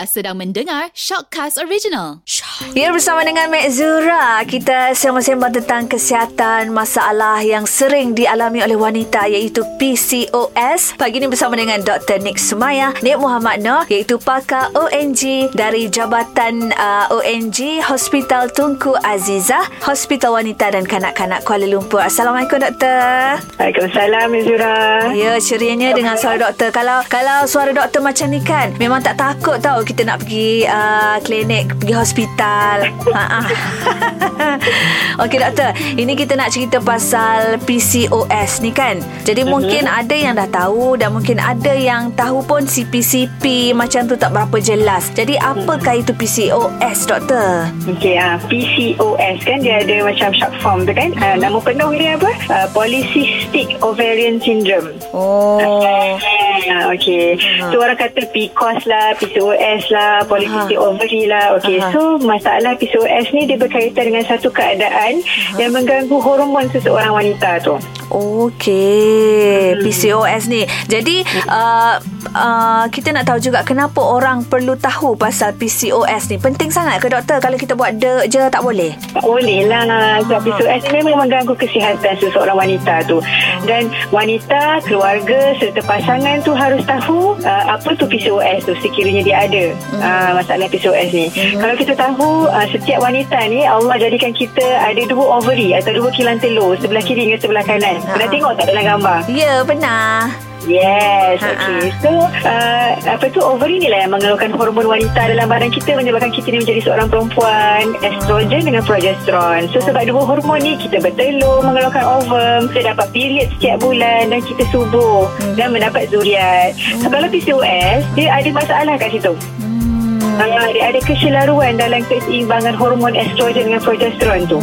Anda sedang mendengar Shockcast Original. Ya bersama dengan Mek Zura Kita sembang-sembang tentang kesihatan Masalah yang sering dialami oleh wanita Iaitu PCOS Pagi ini bersama dengan Dr. Nick Sumaya Nik Muhammad Noor Iaitu pakar ONG Dari Jabatan uh, ONG Hospital Tunku Azizah Hospital Wanita dan Kanak-Kanak Kuala Lumpur Assalamualaikum Doktor Waalaikumsalam Ms. Zura. Ya cerianya dengan suara doktor Kalau kalau suara doktor macam ni kan Memang tak takut tau Kita nak pergi uh, klinik Pergi hospital ha, Okey doktor Ini kita nak cerita pasal PCOS ni kan Jadi uh-huh. mungkin ada yang dah tahu Dan mungkin ada yang tahu pun Si PCP macam tu tak berapa jelas Jadi apakah itu PCOS doktor? Okey, uh, PCOS kan dia ada macam short form tu kan. Uh, nama penuh dia apa? Uh, Polycystic Ovarian Syndrome. Oh Uh, okey. So orang kata PCOS lah, PCOS lah, Polycystic Aha. Ovary lah. Okey. Aha. So masalah PCOS ni dia berkaitan dengan satu keadaan yang mengganggu hormon seseorang wanita tu. Okey, PCOS ni. Jadi uh, uh, kita nak tahu juga kenapa orang perlu tahu pasal PCOS ni. Penting sangat ke doktor kalau kita buat dek je tak boleh? Tak boleh lah Sebab PCOS ni memang mengganggu kesihatan seseorang wanita tu Dan wanita, keluarga serta pasangan tu harus tahu uh, Apa tu PCOS tu sekiranya dia ada uh, Masalah PCOS ni Kalau kita tahu uh, setiap wanita ni Allah jadikan kita ada dua ovary Atau dua kilang telur Sebelah kiri dengan sebelah kanan Pernah tengok tak dalam gambar? Ya, benar. Yes, Ha, okay. So, uh, apa tu ovary ni lah yang mengeluarkan hormon wanita dalam badan kita menyebabkan kita ni menjadi seorang perempuan, estrogen dengan progesteron. So, sebab dua hormon ni kita bertelur, mengeluarkan ovum, kita dapat period setiap bulan dan kita subur dan mendapat zuriat. So, kalau PCOS, dia ada masalah kat situ. Uh, dia ada keselaruan dalam keseimbangan hormon estrogen dengan progesteron tu.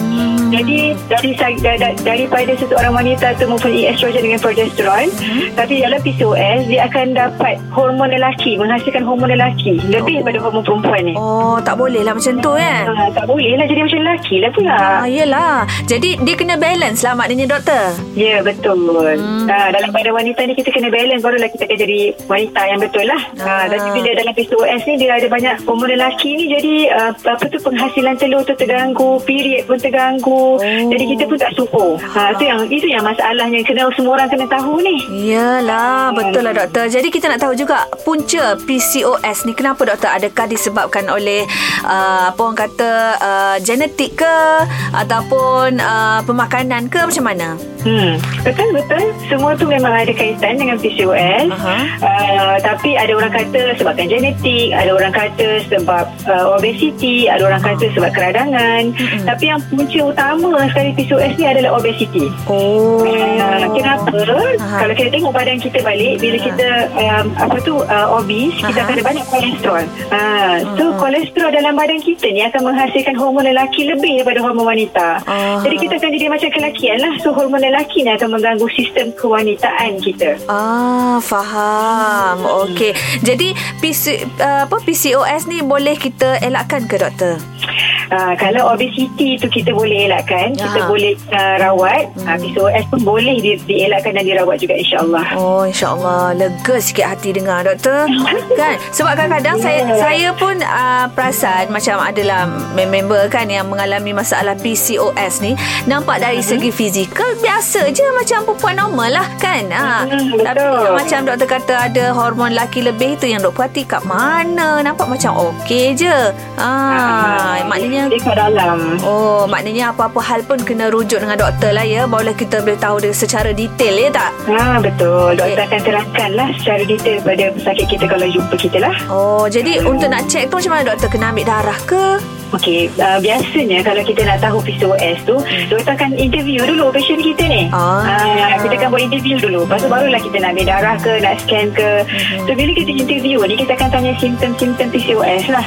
Jadi dari da, da, daripada seseorang wanita tu mempunyai estrogen dengan progesteron, tapi dalam PCOS dia akan dapat hormon lelaki, menghasilkan hormon lelaki lebih daripada hormon perempuan ni. Oh, tak boleh lah macam tu kan? Ha, tak boleh lah jadi macam lelaki lah pula. Ah, yelah. Jadi dia kena balance lah maknanya doktor. Ya betul. Hmm. Ha, dalam pada wanita ni kita kena balance barulah kita akan jadi wanita yang betul lah. Ah. Ha, tapi bila dalam PCOS ni dia ada banyak hormon lelaki ni jadi uh, apa tu penghasilan telur tu terganggu, period pun terganggu. Oh. Jadi kita pun tak suka. Ha, tu yang itu yang masalahnya kena semua orang kena tahu ni. Yalah, betul lah doktor. Jadi kita nak tahu juga punca PCOS ni kenapa doktor? Adakah disebabkan oleh uh, apa orang kata uh, genetik ke ataupun uh, pemakanan ke macam mana? Hmm, betul betul. Semua tu memang ada kaitan dengan PCOS. Aha. Uh, tapi ada orang kata sebabkan genetik, ada orang kata sebab uh, obesiti, ada orang kata sebab keradangan. Mm-mm. Tapi yang punca utama sekali PCOS ni adalah obesiti. Oh. Uh, kenapa? Aha. Kalau kita tengok badan kita balik bila kita um, apa tu uh, obes, kita akan ada banyak kolesterol. Uh, so kolesterol dalam badan kita ni akan menghasilkan hormon lelaki lebih daripada hormon wanita. Aha. Jadi kita akan jadi macam kelakian lah. So hormon lelaki ni akan mengganggu sistem kewanitaan kita. Ah, faham. Okey. Jadi PC, uh, apa PCOS ni boleh kita elakkan ke doktor? Uh, kalau obesiti tu kita boleh elakkan, kita Aha. boleh uh, rawat. Hmm. Uh, PCOS pun boleh di, dielakkan dan dirawat juga insyaAllah. Oh, insyaAllah. Lega sikit hati dengar, doktor. kan? Sebab kadang-kadang saya Ya. saya pun uh, perasan macam adalah mem- member kan yang mengalami masalah PCOS ni. Nampak dari Mhm. segi fizikal biasa je macam perempuan normal lah kan? Ha. Hmm, Tapi betul. macam doktor kata ada hormon laki lebih tu yang dok perhati kat mana. Nampak macam okey je. Ah, maknanya Dia kat dalam. Oh, maknanya apa-apa hal pun kena rujuk dengan doktor lah ya. Barulah kita boleh tahu dia secara detail ya tak? Ha, betul. Doktor Okey. akan terangkan lah secara detail pada pesakit kita kalau jumpa kita lah. Oh, jadi untuk nak cek tu macam mana doktor? Kena ambil darah ke? Okey, uh, biasanya kalau kita nak tahu PCOS tu, doktor akan interview dulu patient kita ni. Ah. Uh, kita akan buat interview dulu. Lepas tu barulah kita nak ambil darah ke, nak scan ke. So, bila kita interview ni, kita akan tanya simptom-simptom PCOS lah.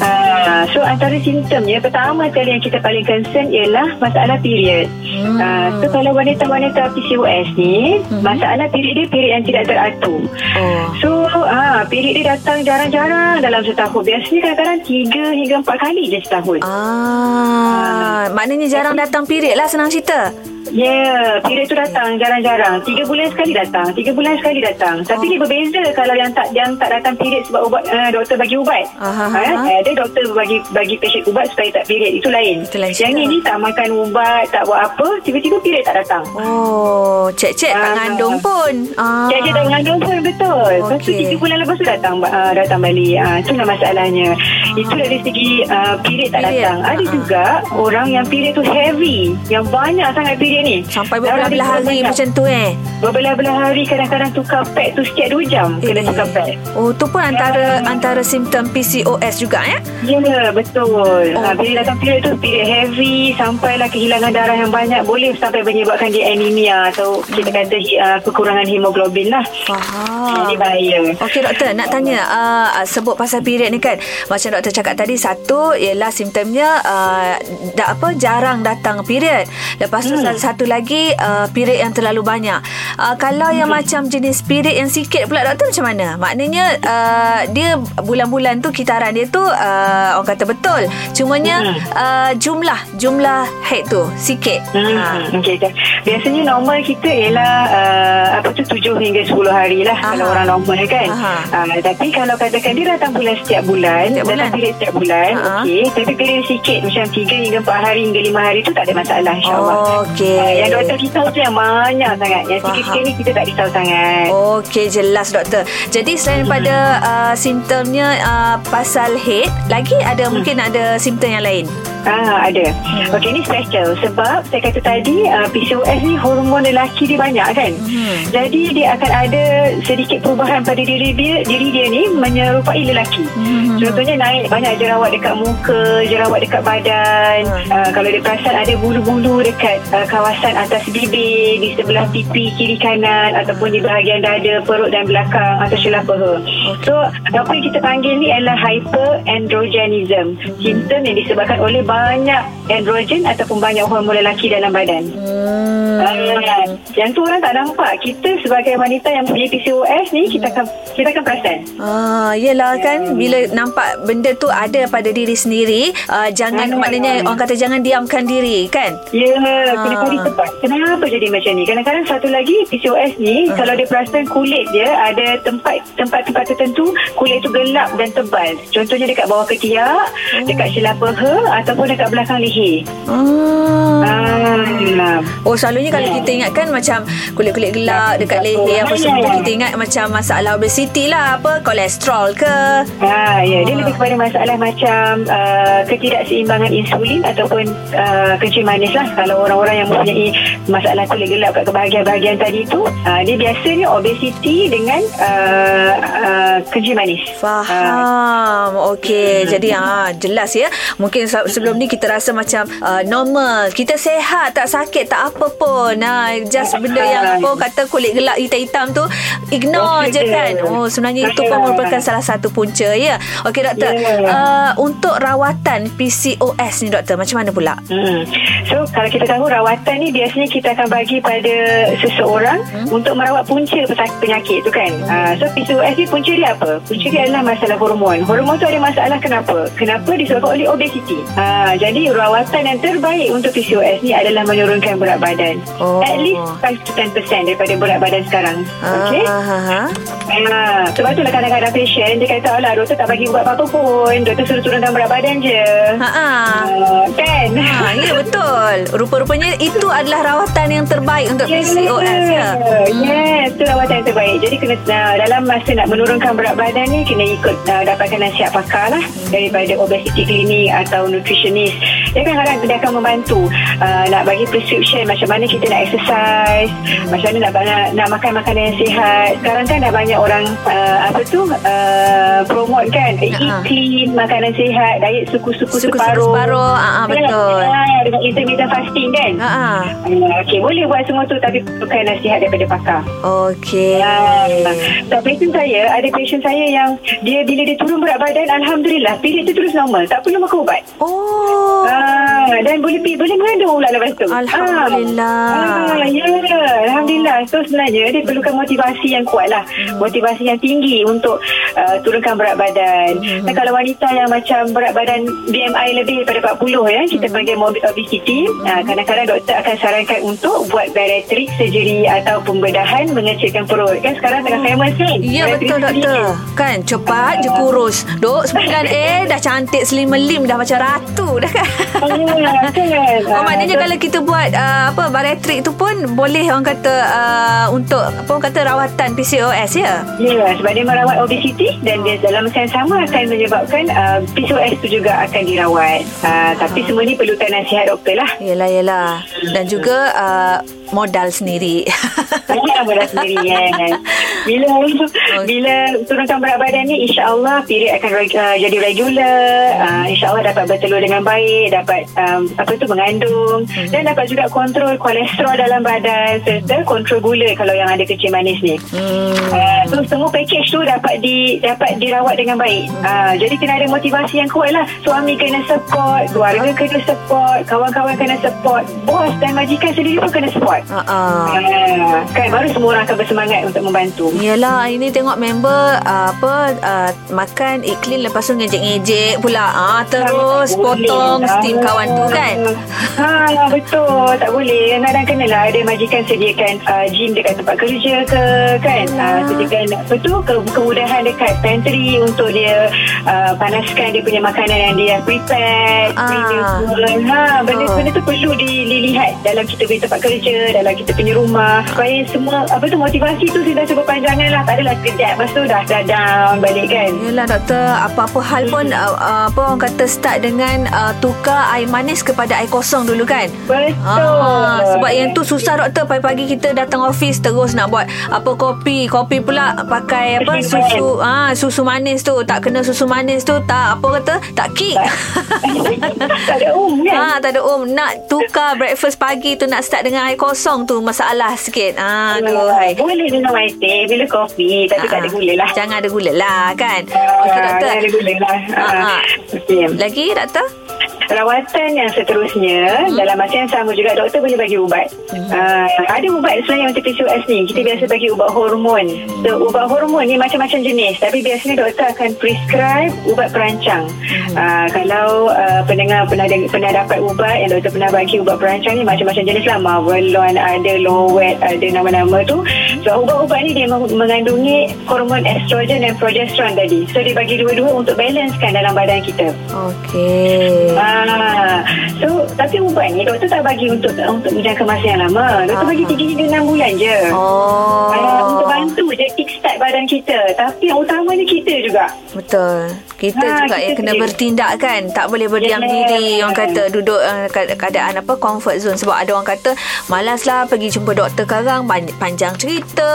Uh, so, antara simptomnya, pertama sekali yang kita paling concern ialah masalah period. Uh, so, kalau wanita-wanita PCOS ni, masalah period dia period yang tidak teratur. Oh. So, ah, period dia datang jarang-jarang dalam setahun. Biasanya kadang-kadang 3 hingga 4 kali je setahun. Ah, maknanya jarang datang period lah senang cerita. Ya, yeah, period tu datang jarang-jarang. Tiga bulan sekali datang. Tiga bulan sekali datang. Tapi Oh. dia berbeza kalau yang tak yang tak datang period sebab ubat uh, doktor bagi ubat. Aha, Ha, ada doktor bagi bagi patient ubat supaya tak period. Itu lain. Itu lain yang cerita. ni tak makan ubat, tak buat apa, tiba-tiba period tak datang. Oh, cek-cek tak Ah. ngandung pun. Ah. Dia je tak mengandung pun betul. Lepas tu tiga bulan lepas tu datang uh, datang balik. Uh, itulah masalahnya. Itu dari segi uh, period tak Period. datang. Ada Ah. juga orang yang period tu heavy. Yang banyak sangat period ni. Sampai berbelah-belah hari banyak. macam tu eh. Berbelah-belah hari kadang-kadang tukar pad tu setiap 2 jam kena Eh. tukar pad. Oh, tu pun antara Ya. antara simptom PCOS juga ya? Ya, betul. Oh. Ha, bila datang period tu, period heavy, sampailah kehilangan darah yang banyak, boleh sampai menyebabkan dia anemia atau kita kata uh, kekurangan hemoglobin lah. Faham. Jadi bahaya. Okey doktor nak tanya uh, sebut pasal period ni kan macam doktor cakap tadi satu ialah simptomnya uh, da, apa jarang datang period lepas tu hmm. satu lagi uh, period yang terlalu banyak uh, kalau yang macam jenis period yang sikit pula doktor macam mana maknanya uh, dia bulan-bulan tu kitaran dia tu uh, orang kata betul cumanya Hmm. uh, jumlah jumlah head tu sikit Hmm, ha. okay. Biasanya normal kita ialah uh, apa tu 7 hingga 10 hari lah Aha. kalau orang normal kan. Aha. Uh, tapi kalau katakan dia datang bulan setiap bulan, Setiap bulan. datang period setiap bulan, Aha. okey. Tapi period sikit macam 3 hingga 4 hari hingga 5 hari tu tak ada masalah insyaAllah. Okey. Uh, yang doktor risau tu yang banyak sangat. Yang sikit-sikit ni kita tak risau sangat. Okey jelas doktor. Jadi selain daripada uh, simptomnya uh, pasal head, lagi ada Hmm. mungkin ada simptom yang lain. Ah ada. Hmm. Okey ni special sebab saya kata tadi uh, PCOS ni hormon lelaki dia banyak kan. Hmm. Jadi dia akan ada sedikit perubahan pada diri dia diri dia ni menyerupai lelaki. Hmm. Contohnya naik banyak jerawat dekat muka, jerawat dekat badan. Hmm. Uh, kalau dia perasan ada bulu-bulu dekat uh, kawasan atas bibir, di sebelah pipi kiri kanan ataupun di bahagian dada, perut dan belakang atau syaraf peha. So apa yang kita panggil ni adalah hyperandrogenism. Simptom yang disebabkan oleh banyak androgen ataupun banyak hormon lelaki dalam badan. Hmm. Ah, yang tu orang tak nampak. Kita sebagai wanita yang punya PCOS ni kita akan kita akan perasan. Ah, yelah kan bila nampak benda tu ada pada diri sendiri, uh, jangan Ah. maknanya orang kata jangan diamkan diri kan? Ya, kena Ah. cari sebab. Kenapa jadi macam ni? Kadang-kadang satu lagi PCOS ni Ah. kalau dia perasan kulit dia ada tempat tempat-tempat tertentu kulit tu gelap dan tebal. Contohnya dekat bawah ketiak, Oh. dekat syaraf peha ataupun dekat belakang leher. Ah. Ah. Oh selalunya kalau Ya. kita ingatkan macam kulit-kulit gelap dekat leher apa Ya, semua ya. kita ingat macam masalah obesiti lah apa kolesterol ke Ah, ya, dia Ah. lebih kepada masalah macam uh, ketidakseimbangan insulin ataupun uh, kencing manis lah. Kalau orang-orang yang mempunyai masalah kulit gelap kat bahagian-bahagian tadi tu, uh, dia biasanya obesiti dengan uh, uh, kencing manis. Ah. Faham. Okey. Jadi ah jelas ya. Mungkin se- sebelum ni kita rasa macam uh, normal. Kita sehat, tak sakit, tak apa pun. Nah, just benda yang apa kata kulit gelap hitam-hitam tu ignore Okey je kan. Oh sebenarnya itu pun merupakan salah satu punca ya. Okey doktor. Ya. Uh, untuk rawatan PCOS ni doktor macam mana pula? Hmm. So kalau kita tahu rawatan ni biasanya kita akan bagi pada seseorang hmm. untuk merawat punca penyakit tu kan. Hmm. Uh, so PCOS ni punca dia apa? Punca dia adalah masalah hormon. Hormon tu ada masalah kenapa? Kenapa disebabkan oleh obesiti. Uh, jadi rawatan yang terbaik untuk PCOS ni adalah menurunkan berat badan. Oh. At least 5 to 10% daripada berat badan sekarang. Okay? Ah, ha, ha. Ah, sebab itulah kadang-kadang patient dia kata alah doktor tak bagi buat apa-apa pun. Doktor suruh turunkan berat badan je. Ha ah. Uh, kan? Ha, ya betul. Rupa-rupanya itu adalah rawatan yang terbaik untuk PCOS ya. Yes, itu rawatan yang terbaik. Jadi kena uh, dalam masa nak menurunkan berat badan ni kena ikut uh, dapatkan nasihat pakar lah daripada obesity clinic atau nutritionist. Dia kan kadang dia akan membantu uh, nak bagi prescription macam mana kita nak exercise, macam mana nak, nak, nak makan makanan yang sihat. Sekarang kan dah banyak orang uh, apa tu uh, promote kan eat Ha-ha. clean, makanan sihat, diet suku-suku Suku-suku separuh. separuh, ah, ah, betul. Ya, dengan intermittent fasting kan. Ha ah. Uh, Okey, boleh buat semua tu tapi perlukan nasihat daripada pakar. Okey. Uh, so, patient saya, ada patient saya yang dia bila dia turun berat badan, Alhamdulillah, period tu terus normal. Tak perlu makan ubat. Oh. Ah, Ah, dan boleh pi- boleh mengandung pula lepas tu. Alhamdulillah. Ah, ah, ya, Alhamdulillah. So sebenarnya dia perlukan motivasi yang kuat lah. Hmm. Motivasi yang tinggi untuk uh, turunkan berat badan. Hmm. Dan kalau wanita yang macam berat badan BMI lebih daripada 40 ya, kita Hmm. panggil morbid obesity. Ah, kadang-kadang doktor akan sarankan untuk buat bariatric surgery atau pembedahan mengecilkan perut. Kan sekarang tengah famous kan? Ya betul doktor Kan cepat je kurus Duk 9A Dah cantik slim melim Dah macam ratu dah Ah, kan? Oh Ah, maknanya kalau kita buat uh, apa bariatrik tu pun boleh orang kata uh, untuk apa orang kata rawatan PCOS ya. Ya, sebab dia merawat obesiti dan dia dalam masa yang sama akan menyebabkan uh, PCOS tu juga akan dirawat. Uh, tapi semua ni perlukan nasihat doktor lah. Yalah yalah. Dan juga uh, modal sendiri. Saya berat sendiri kan. Bila bila turunkan berat badan ni insya-Allah period akan uh, jadi regular, uh, insya-Allah dapat bertelur dengan baik, dapat um, apa tu mengandung dan dapat juga kontrol kolesterol dalam badan serta kontrol gula kalau yang ada kecil manis ni. hmm. Uh, so semua package tu dapat di dapat dirawat dengan baik. Uh, jadi kena ada motivasi yang kuat lah. Suami kena support, keluarga kena support, kawan-kawan kena support, bos dan majikan sendiri pun kena support. Uh, uh. Uh, kan baru semua orang akan bersemangat untuk membantu. Yalah ini tengok member uh, apa uh, makan iklim lepas tu ngejek-ngejek pula ah terus Tak boleh potong lah. steam kawan tu kan. Ha, betul. Tak boleh. Kadang-kadang kenalah ada majikan sediakan uh, gym dekat tempat kerja ke kan. Uh, sediakan apa tu ke- kemudahan dekat pantry untuk dia uh, panaskan dia punya makanan yang dia prepare. Premium. Ha, benda-benda tu perlu di- dilihat dalam kita punya tempat kerja, dalam kita punya rumah. Supaya semua apa tu motivasi tu sudah berpanjangan lah. Tak adalah sekejap. Lepas tu dah, dah down balik kan. Yalah doktor apa-apa hal pun uh, uh, apa orang kata start dengan uh, tukar air manis kepada air kosong dulu kan. Betul. Ah, sebab yang tu susah doktor pagi-pagi kita datang office terus nak buat apa kopi kopi pula pakai apa susu ah susu manis tu tak kena susu manis tu tak apa kata tak kick tak ada um kan? Ah, tak ada om nak tukar breakfast pagi tu nak start dengan air kosong tu masalah sikit. Ah, aduh hai. Boleh minum air teh bila kopi Tapi tak ada Ah, gula lah Jangan ada gula lah kan. Ah, Okey doktor. Jangan ada gula lah Ah, ah. okay. Lagi doktor? Rawatan yang seterusnya hmm. Dalam masa yang sama juga Doktor boleh bagi ubat. Hmm. uh, Ada ubat sebenarnya Untuk PCOS ni Kita biasa bagi ubat hormon. So ubat hormon ni Macam-macam jenis. Tapi biasanya doktor akan prescribe Ubat perancang. Hmm. uh, Kalau uh, pendengar pernah, pernah dapat ubat Yang doktor pernah bagi ubat perancang ni Macam-macam jenis lah. Marvelon Ada Lowet Ada nama-nama tu. So ubat-ubat ni Dia meng- mengandungi Hormon estrogen dan progesteron tadi. So dia bagi dua-dua Untuk balancekan dalam badan kita. Okey. Ah, so tapi ubat ni doktor tak bagi untuk untuk jangka masa yang lama. Doktor Ah. bagi 3 hingga 6 bulan je. Oh. Ah, untuk bantu je badan kita. Tapi yang utamanya kita juga. Betul. Kita Ha, juga kita yang kena sendiri. bertindak kan. Tak boleh berdiam Yes. diri. Orang kata duduk uh, kead- keadaan apa comfort zone sebab ada orang kata malaslah pergi jumpa doktor sekarang panjang cerita.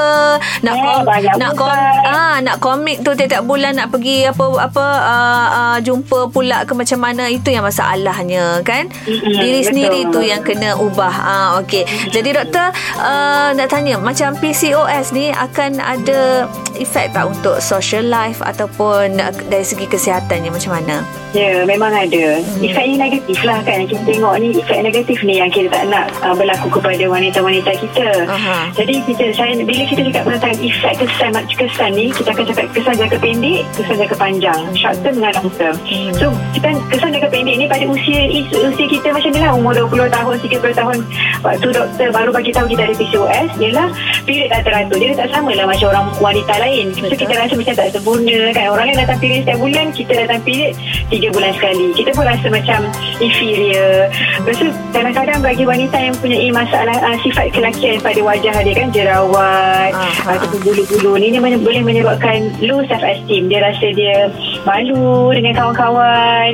Nak Eh, kom, nak kom, ah nak komik tu tiap-tiap bulan nak pergi apa apa uh, uh, jumpa pula ke macam mana itu yang masalahnya kan. Mm-mm, diri betul. sendiri tu yang kena ubah. Ah okey. Jadi doktor uh, nak tanya macam PCOS ni akan ada efek tak untuk social life ataupun uh, dari segi kesihatannya macam mana? Ya, memang ada. Efek yang negatif lah kan. Kita tengok ni efek negatif ni yang kita tak nak uh, berlaku kepada wanita-wanita kita. Aha. Jadi kita saya bila kita cakap tentang efek kesan kesan ni, kita akan cakap kesan jangka pendek, kesan jangka panjang, short term dengan long term. So, kita kesan jangka pendek ni pada usia usia kita macam ni lah umur 20 tahun, 30 tahun waktu doktor baru bagi tahu kita ada PCOS ialah period tak teratur. Dia tak sama lah macam orang wanita lain. So, kita rasa macam tak sempurna kan. Orang lain datang period setiap bulan, kita datang period 3 bulan sekali. Kita pun rasa macam inferior. Lepas tu kadang-kadang bagi wanita yang punya masalah uh, sifat kelakian pada wajah dia kan jerawat Ah, ataupun bulu-bulu ni dia boleh menyebabkan low self esteem. Dia rasa dia malu dengan kawan-kawan.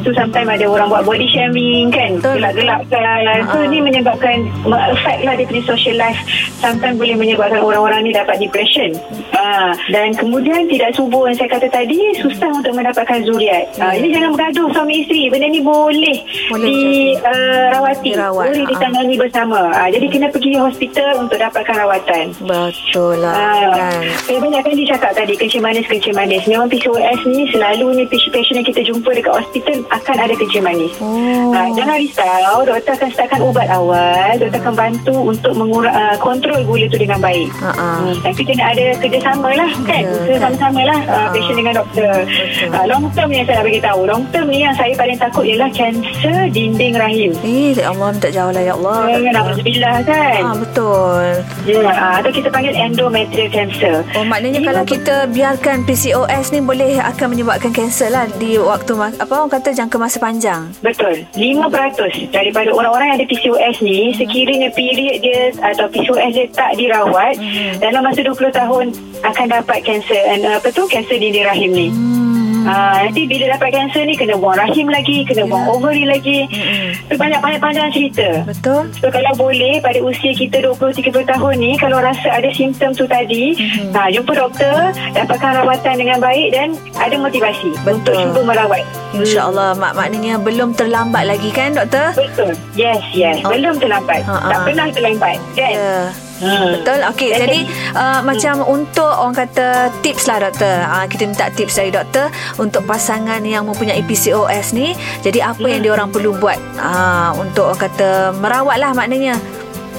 So sometimes ada orang buat body shaming kan. Betul. Gelak-gelakkan. So Ah. ni menyebabkan affect lah dia punya social life. Sometimes boleh menyebabkan orang-orang ni dapat depression. Ah, dan kemudian tidak subur yang saya kata tadi susah untuk mendapatkan zuriat. Ah, ini jangan bergaduh suami isteri. Benda ni boleh, Boleh dirawati. Dirawat, boleh ditangani bersama. Ah, jadi kena pergi hospital untuk dapatkan rawatan. Betul lah Ah, kan. Saya banyak kan dia cakap tadi kencing manis kencing manis. Memang PCOS ni selalunya patient-patient yang kita jumpa dekat hospital akan ada kencing manis. Oh. Uh, jangan risau, doktor akan startkan ubat awal. Doktor akan bantu untuk mengurang, uh, kontrol gula tu dengan baik. Ha. Hmm, tapi kena ada kerjasama lah kan. Ya, Usaha kan? sama-sama lah uh, Ha. patient dengan doktor. Uh, long term yang saya nak bagi tahu. Long term ni yang saya paling takut ialah kanser dinding rahim. Eh, ya Allah minta jauh lah ya Allah. Ya, Alhamdulillah kan. Ah, betul. Ya, uh, atau kita panggil endometrial cancer. Oh maknanya Ini kalau kita biarkan PCOS ni boleh akan menyebabkan kanser lah di waktu apa orang kata jangka masa panjang. Betul. 5% daripada orang-orang yang ada PCOS ni sekiranya period dia atau PCOS dia tak dirawat dalam masa 20 tahun akan dapat kanser apa tu kanser dinding rahim ni. Hmm. Ha, nanti bila dapat kanser ni kena buang rahim lagi, kena buang ovary lagi. Mm-mm. Tu banyak-banyak panjang cerita. Betul? So kalau boleh pada usia kita 20-30 tahun ni kalau rasa ada simptom tu tadi Mhm. ha, jumpa doktor dapatkan rawatan dengan baik dan ada motivasi Betul. untuk cuba merawat InsyaAllah mak maknanya belum terlambat lagi kan doktor? betul yes yes Oh. belum terlambat Ha, tak pernah terlambat kan Ya. Hmm. Betul. Okey, jadi uh, macam untuk orang kata tips lah doktor. Uh, kita minta tips dari doktor untuk pasangan yang mempunyai PCOS ni. Jadi apa yang diorang perlu buat uh, untuk orang kata merawat lah maknanya.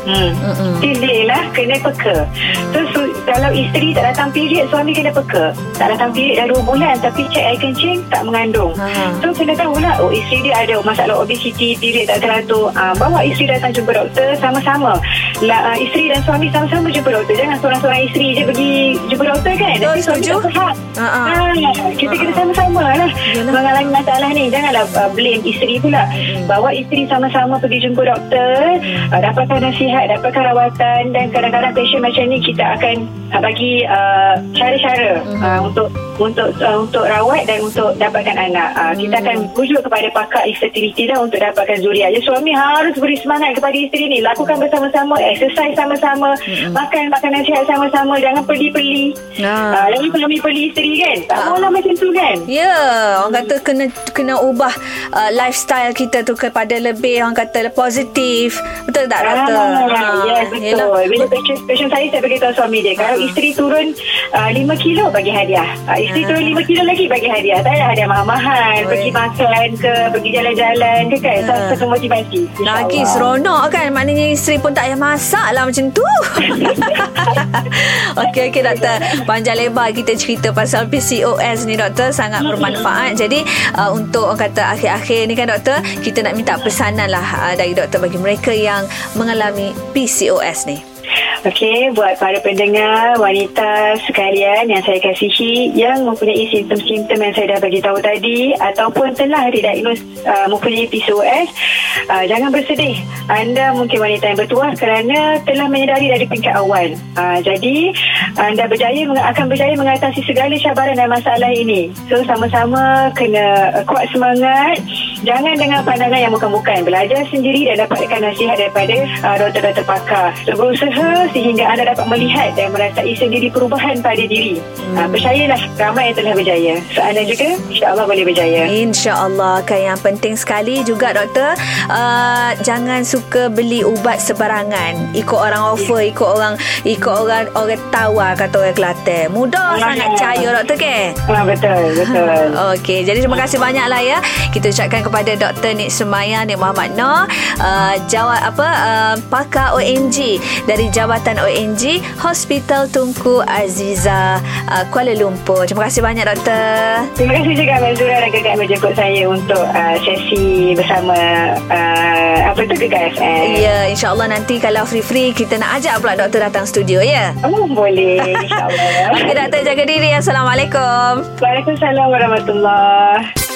Hmm. Mm-mm. Delay lah kena peka So su- kalau isteri tak datang period Suami kena peka Tak datang period dah 2 bulan Tapi cek air kencing tak mengandung Ha. So kena tahu lah Oh isteri dia ada masalah obesity Period tak teratur uh, Bawa isteri datang jumpa doktor Sama-sama lah, uh, Isteri dan suami sama-sama jumpa doktor. Jangan seorang-seorang isteri je pergi jumpa doktor kan? Betul, Nanti suami setuju. tak faham. Ha, ha. Ah, kita kena sama-sama lah. Yalah. mengalami masalah ni. Janganlah uh, blame isteri pula. Bawa isteri sama-sama pergi jumpa doktor. Uh, dapatkan nasihat dapatkan rawatan. Dan kadang-kadang patient macam ni kita akan bagi uh, cara-cara uh, untuk untuk uh, untuk rawat dan untuk dapatkan anak uh, kita akan rujuk kepada pakar infertility dah untuk dapatkan zuriat jadi suami harus beri semangat kepada isteri ni lakukan bersama-sama exercise sama-sama makan makanan sihat sama-sama jangan perli-perli Ha. Ah, Jangan suami perli isteri kan Tak Ah. maulah macam tu kan Ya, orang kata kena kena ubah uh, lifestyle kita tu kepada lebih orang kata positif. Betul tak doktor? Ah, yes, betul. yelah. Bila patient, patient saya, saya beritahu suami dia. Kalau isteri turun uh, 5 kilo, bagi hadiah. Uh, isteri turun 5 kilo lagi, bagi hadiah. Tak ada hadiah mahal-mahal. Oi. Pergi makan ke, pergi jalan-jalan ke kan. Ah. Satu motivasi. Lagi seronok kan Maknanya isteri pun tak payah masak lah macam tu Okey okey doktor Panjang lebar kita cerita pasal PCOS ni doktor Sangat bermanfaat Jadi uh, untuk orang kata akhir-akhir ni kan doktor Kita nak minta pesanan lah uh, dari doktor Bagi mereka yang mengalami PCOS ni Okey, buat para pendengar wanita sekalian yang saya kasihi yang mempunyai simptom-simptom yang saya dah bagi tahu tadi ataupun telah didiagnos uh, mempunyai PCOS, uh, jangan bersedih. Anda mungkin wanita yang bertuah kerana telah menyedari dari peringkat awal. Uh, jadi, anda berjaya akan berjaya mengatasi segala cabaran dan masalah ini. So, sama-sama kena kuat semangat. Jangan dengan pandangan yang bukan-bukan. Belajar sendiri dan dapatkan nasihat daripada uh, doktor-doktor pakar. So, berusaha sehingga anda dapat melihat dan merasai sendiri perubahan pada diri. Hmm. Uh, percayalah, ramai yang telah berjaya. So, anda juga insyaAllah boleh berjaya. InsyaAllah kan yang penting sekali juga doktor uh, Jangan suka beli ubat sebarangan Ikut orang offer Ikut orang Ikut orang Orang tawar Kata orang Kelantan Mudah Ah. sangat percaya doktor ke Ah, betul, betul. Okey, jadi terima kasih banyaklah ya. Kita ucapkan kepada Dr. Nik Sumaya Nik Muhammad Noor, uh, jawat apa uh, pakar ONG dari Jabatan ONG Hospital Tunku Aziza uh, Kuala Lumpur. Terima kasih banyak doktor. Terima kasih juga Abang Zura dan Gegar menjemput saya untuk uh, sesi bersama uh, apa tu Gegar FM. Ya, insya-Allah nanti kalau free-free kita nak ajak pula doktor datang studio ya. Oh, boleh insyaAllah. Okey doktor jaga diri. Assalamualaikum. Waalaikumsalam warahmatullahi